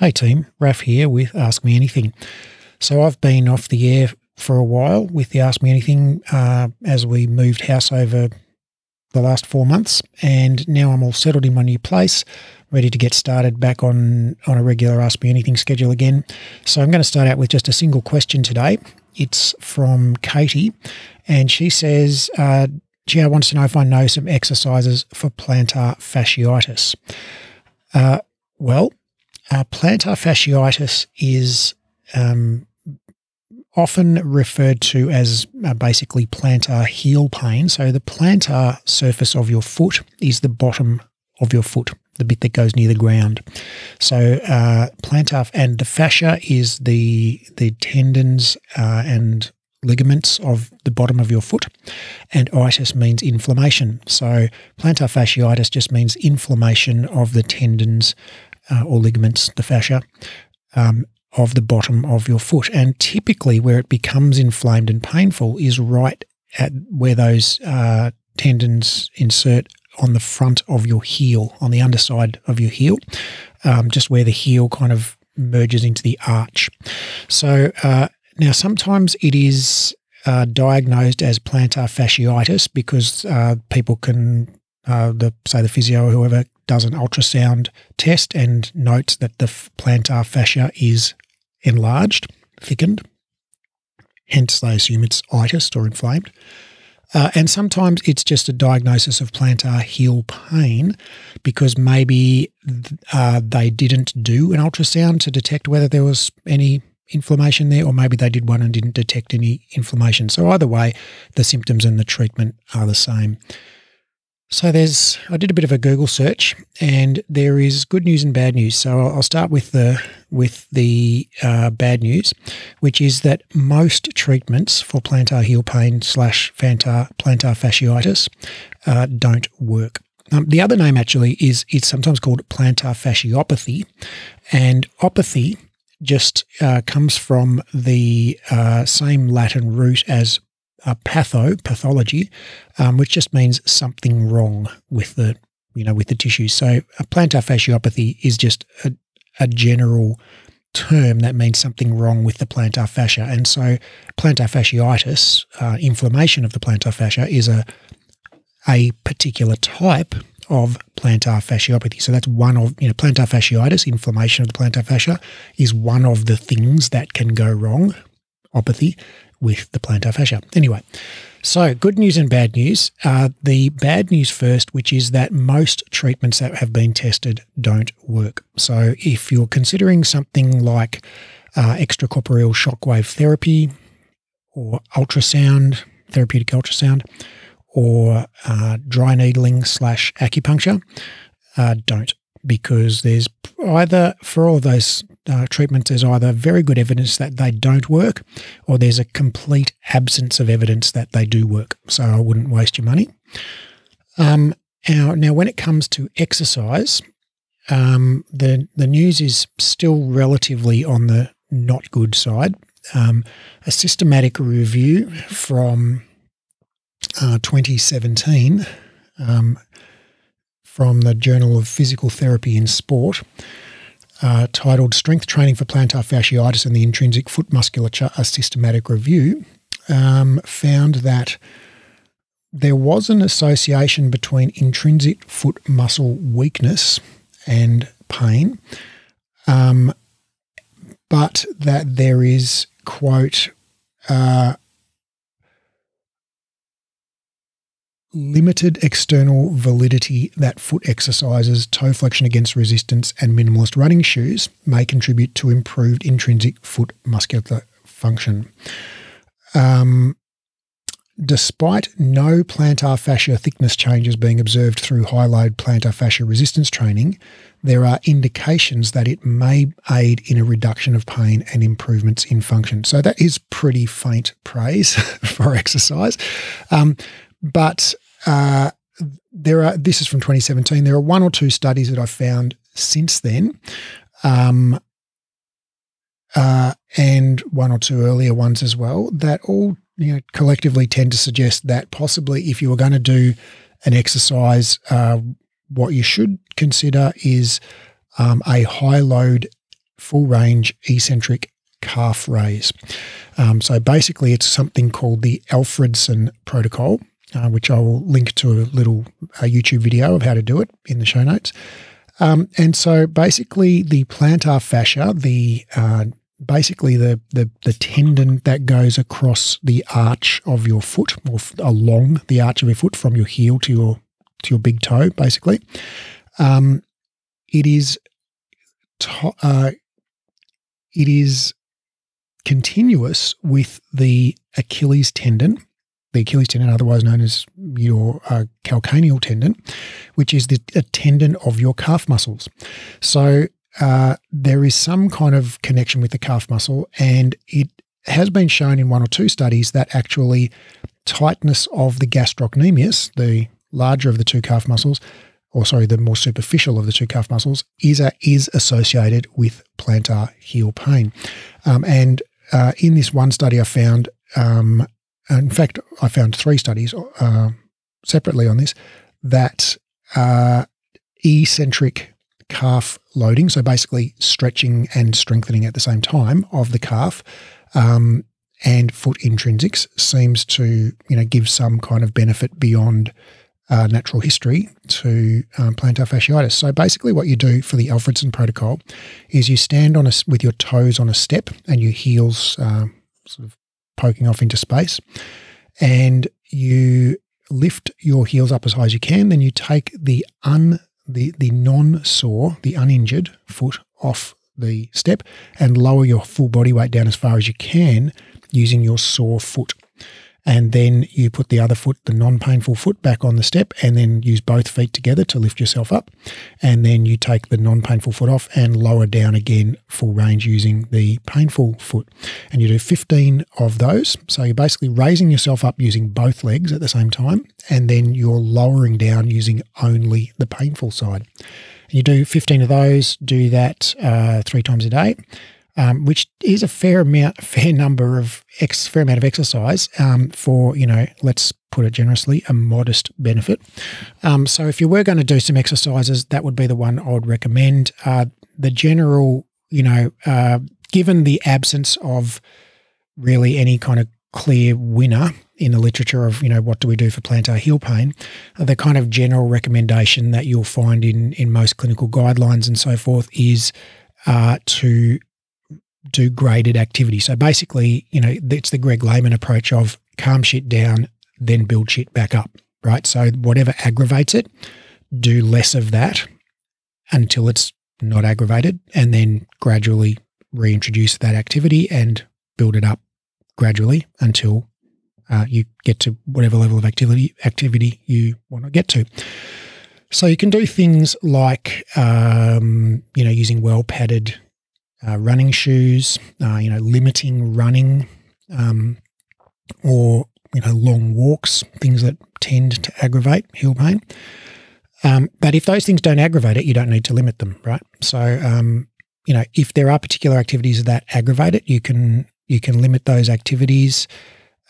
Hey team, Raf here with Ask Me Anything. So I've been off the air for a while with the Ask Me Anything uh, as we moved house over the last four months, and now I'm all settled in my new place, ready to get started back on on a regular Ask Me Anything schedule again. So I'm going to start out with just a single question today. It's from Katie, and she says. Uh, Gia wants to know if I know some exercises for plantar fasciitis. Uh, well, uh, plantar fasciitis is um, often referred to as uh, basically plantar heel pain. So the plantar surface of your foot is the bottom of your foot, the bit that goes near the ground. So uh, plantar and the fascia is the the tendons uh, and ligaments of the bottom of your foot, and itis means inflammation. So plantar fasciitis just means inflammation of the tendons uh, or ligaments, the fascia, um, of the bottom of your foot. And typically, where it becomes inflamed and painful is right at where those uh, tendons insert on the front of your heel, on the underside of your heel, um, just where the heel kind of merges into the arch. So uh, now sometimes it is uh, diagnosed as plantar fasciitis because uh, people can, uh, the say the physio or whoever does an ultrasound test and notes that the plantar fascia is enlarged, thickened. Hence, they assume it's itis or inflamed. Uh, and sometimes it's just a diagnosis of plantar heel pain because maybe uh, they didn't do an ultrasound to detect whether there was any inflammation there, or maybe they did one and didn't detect any inflammation. So, either way, the symptoms and the treatment are the same. So there's I did a bit of a Google search, and there is good news and bad news. So I'll start with the with the uh, bad news, which is that most treatments for plantar heel pain slash plantar plantar fasciitis uh, don't work. Um, the other name actually is it's sometimes called plantar fasciopathy, and opathy just uh, comes from the uh, same Latin root as a patho, pathology, um, which just means something wrong with the, you know, with the tissue. So a plantar fasciopathy is just a, a general term that means something wrong with the plantar fascia. And so plantar fasciitis, uh, inflammation of the plantar fascia, is a a particular type of plantar fasciopathy. So that's one of, you know, plantar fasciitis, inflammation of the plantar fascia, is one of the things that can go wrong, opathy, with the plantar fascia. Anyway, so good news and bad news. Uh, the bad news first, which is that most treatments that have been tested don't work. So if you're considering something like uh, extracorporeal shockwave therapy or ultrasound, therapeutic ultrasound, or uh, dry needling slash acupuncture, uh, don't because there's either for all of those uh, treatments, there's either very good evidence that they don't work, or there's a complete absence of evidence that they do work. So I wouldn't waste your money. Um, now, now, when it comes to exercise, um, the the news is still relatively on the not good side. Um, a systematic review from uh, 2017 um, from the Journal of Physical Therapy in Sport uh, titled Strength Training for Plantar Fasciitis and the Intrinsic Foot Musculature, a systematic review, um, found that there was an association between intrinsic foot muscle weakness and pain, um, but that there is, quote, uh, limited external validity that foot exercises, toe flexion against resistance, and minimalist running shoes may contribute to improved intrinsic foot muscular function. Um, despite no plantar fascia thickness changes being observed through high load plantar fascia resistance training, there are indications that it may aid in a reduction of pain and improvements in function. So that is pretty faint praise for exercise. Um, but uh, there are. This is from 2017. There are one or two studies that I've found since then, um, uh, and one or two earlier ones as well that all you know collectively tend to suggest that possibly if you were going to do an exercise, uh, what you should consider is um, a high load, full range eccentric calf raise. Um, so basically, it's something called the Alfredson protocol, uh, which I will link to a little a YouTube video of how to do it in the show notes. Um, and so basically, the plantar fascia, the uh, basically the, the the tendon that goes across the arch of your foot or along the arch of your foot from your heel to your to your big toe, basically. Um, it is to, uh, it is continuous with the Achilles tendon, the Achilles tendon, otherwise known as your uh, calcaneal tendon, which is the tendon of your calf muscles. So uh, there is some kind of connection with the calf muscle, and it has been shown in one or two studies that actually tightness of the gastrocnemius, the larger of the two calf muscles, or sorry, the more superficial of the two calf muscles, is a, is associated with plantar heel pain. Um, and uh, in this one study, I found, um, in fact, I found three studies uh, separately on this that uh, eccentric calf loading, so basically stretching and strengthening at the same time of the calf, um, and foot intrinsics seems to you know give some kind of benefit beyond uh, natural history to um, plantar fasciitis. So basically, what you do for the Alfredson protocol is you stand on a, with your toes on a step and your heels uh, sort of poking off into space, and you lift your heels up as high as you can. Then you take the un the the non sore, the uninjured foot off the step and lower your full body weight down as far as you can using your sore foot and then you put the other foot, the non painful foot, back on the step, and then use both feet together to lift yourself up. And then you take the non painful foot off and lower down again full range using the painful foot. And you do 15 of those. So you're basically raising yourself up using both legs at the same time, and then you're lowering down using only the painful side. And you do 15 of those, do that uh, three times a day um, which is a fair amount, fair number of ex, fair amount of exercise um, for you know, let's put it generously, a modest benefit. Um, so if you were going to do some exercises, that would be the one I would recommend. Uh, the general, you know, uh, given the absence of really any kind of clear winner in the literature of you know what do we do for plantar heel pain the kind of general recommendation that you'll find in in most clinical guidelines and so forth is uh, to do graded activity. So basically, you know, it's the Greg Lehman approach of calm shit down, then build shit back up, right? So whatever aggravates it, do less of that until it's not aggravated, and then gradually reintroduce that activity and build it up gradually until uh, you get to whatever level of activity activity you want to get to. So you can do things like, um, you know, using well padded uh, running shoes, uh, you know, limiting running, um, or you know, long walks, things that tend to aggravate heel pain. Um, but if those things don't aggravate it, you don't need to limit them, right? So, um, you know, if there are particular activities that aggravate it, you can you can limit those activities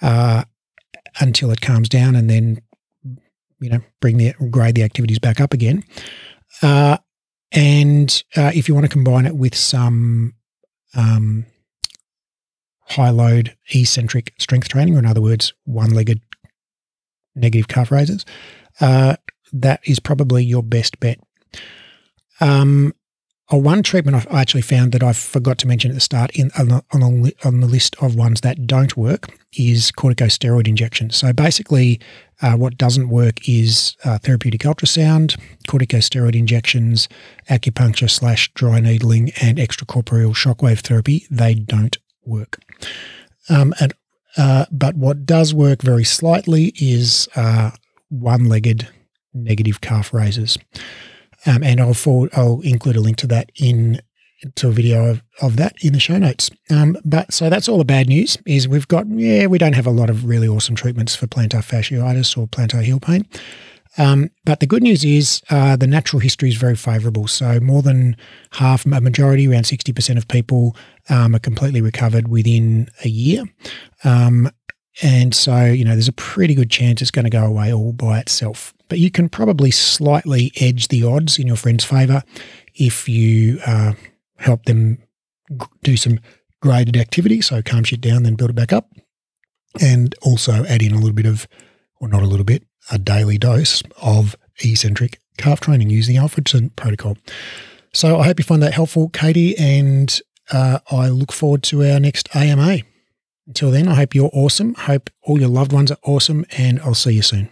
uh, until it calms down, and then you know bring the grade the activities back up again. Uh, and uh, if you want to combine it with some um, high load eccentric strength training, or in other words, one legged negative calf raises, uh, that is probably your best bet. Um, a one treatment I actually found that I forgot to mention at the start in on the, on the, list of ones that don't work is corticosteroid injection. So basically, uh, what doesn't work is uh, therapeutic ultrasound, corticosteroid injections, acupuncture slash dry needling, and extracorporeal shockwave therapy. They don't work. Um, and uh, but what does work very slightly is uh, one-legged negative calf raises. Um, and I'll forward, I'll include a link to that in to a video of, of that in the show notes. Um, but so that's all the bad news is we've got yeah we don't have a lot of really awesome treatments for plantar fasciitis or plantar heel pain. Um, but the good news is uh, the natural history is very favourable. So more than half, a majority, around sixty percent of people um, are completely recovered within a year. Um, And so, you know, there's a pretty good chance it's going to go away all by itself. But you can probably slightly edge the odds in your friend's favour if you uh, help them do some graded activity. So calm shit down, then build it back up. And also add in a little bit of, or not a little bit, a daily dose of eccentric calf training using the Alfredson protocol. So I hope you find that helpful, Katie, and uh, I look forward to our next AMA. Until then, I hope you're awesome. Hope all your loved ones are awesome, and I'll see you soon.